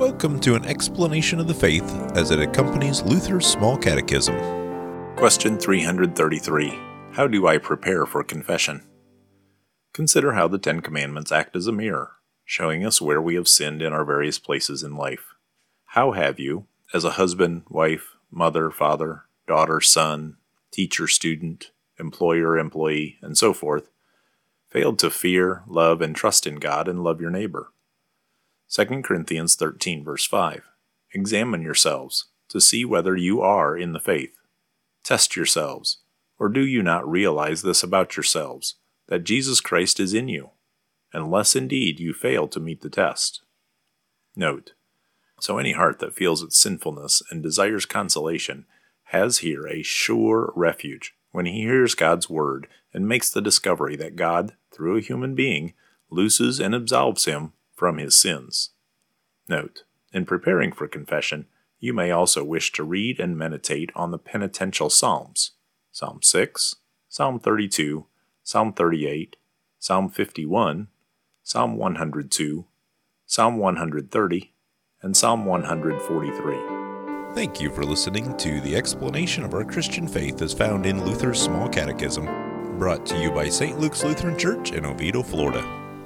Welcome to an explanation of the faith as it accompanies Luther's Small Catechism. Question 333 How do I prepare for confession? Consider how the Ten Commandments act as a mirror, showing us where we have sinned in our various places in life. How have you, as a husband, wife, mother, father, daughter, son, teacher, student, employer, employee, and so forth, failed to fear, love, and trust in God and love your neighbor? 2 Corinthians 13, verse 5. Examine yourselves to see whether you are in the faith. Test yourselves, or do you not realize this about yourselves, that Jesus Christ is in you, unless indeed you fail to meet the test? Note, so any heart that feels its sinfulness and desires consolation has here a sure refuge when he hears God's word and makes the discovery that God, through a human being, looses and absolves him from his sins. Note, in preparing for confession, you may also wish to read and meditate on the penitential Psalms Psalm 6, Psalm 32, Psalm 38, Psalm 51, Psalm 102, Psalm 130, and Psalm 143. Thank you for listening to the explanation of our Christian faith as found in Luther's Small Catechism, brought to you by St. Luke's Lutheran Church in Oviedo, Florida.